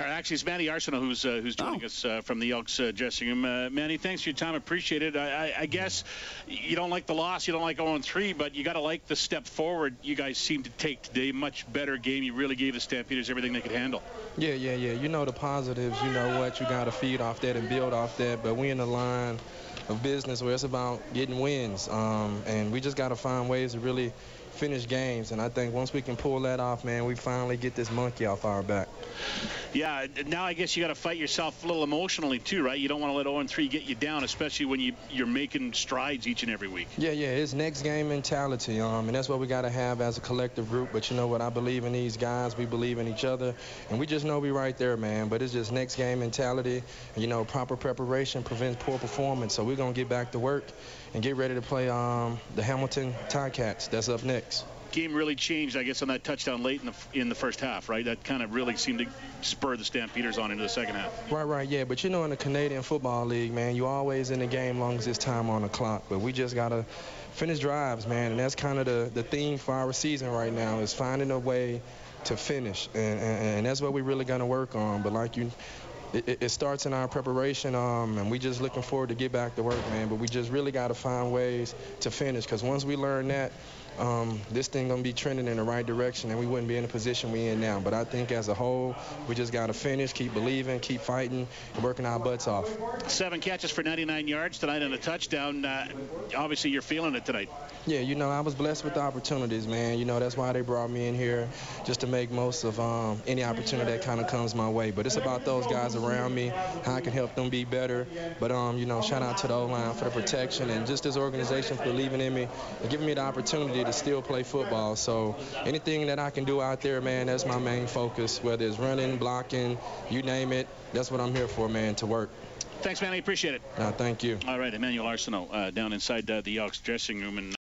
Actually, it's Manny Arceneaux who's uh, who's joining Oh. us uh, from the Elks uh, dressing room. Uh, Manny, thanks for your time. Appreciate it. I, I, I guess you don't like the loss, you don't like 0-3, but you got to like the step forward you guys seem to take today. Much better game. You really gave the Stampeders everything they could handle. Yeah, yeah, yeah. You know the positives. You know what you got to feed off that and build off that. But we in the line of business where it's about getting wins, um, and we just got to find ways to really finish games. And I think once we can pull that off, man, we finally get this monkey off our back. Yeah, now I guess you got to fight yourself a little emotionally too, right? You don't want to let 0-3 get you down, especially when you you're making strides each and every week. Yeah, yeah, it's next game mentality, um, and that's what we got to have as a collective group. But you know what? I believe in these guys. We believe in each other, and we just know we're right there, man. But it's just next game mentality. You know, proper preparation prevents poor performance. So we're gonna get back to work and get ready to play um, the Hamilton Ticats. That's up next. Game really changed, I guess, on that touchdown late in the in the first half, right? That kind of really seemed to spur the Stampeders on into the second half. Right, right, yeah. But you know, in the Canadian Football League, man, you always in the game long as it's time on the clock. But we just gotta finish drives, man, and that's kind of the the theme for our season right now is finding a way to finish, and and, and that's what we're really gonna work on. But like you. It, it starts in our preparation, um, and we just looking forward to get back to work, man. But we just really got to find ways to finish, because once we learn that, um, this thing gonna be trending in the right direction, and we wouldn't be in the position we in now. But I think as a whole, we just got to finish, keep believing, keep fighting, and working our butts off. Seven catches for 99 yards tonight and a touchdown. Uh, obviously, you're feeling it tonight. Yeah, you know, I was blessed with the opportunities, man. You know, that's why they brought me in here, just to make most of um, any opportunity that kind of comes my way. But it's about those guys around me, how I can help them be better. But, um, you know, shout out to the O-line for the protection and just this organization for believing in me and giving me the opportunity to still play football. So anything that I can do out there, man, that's my main focus, whether it's running, blocking, you name it. That's what I'm here for, man, to work. Thanks, man. I Appreciate it. Uh, thank you. All right, Emmanuel Arceneaux uh, down inside uh, the Elks dressing room. and.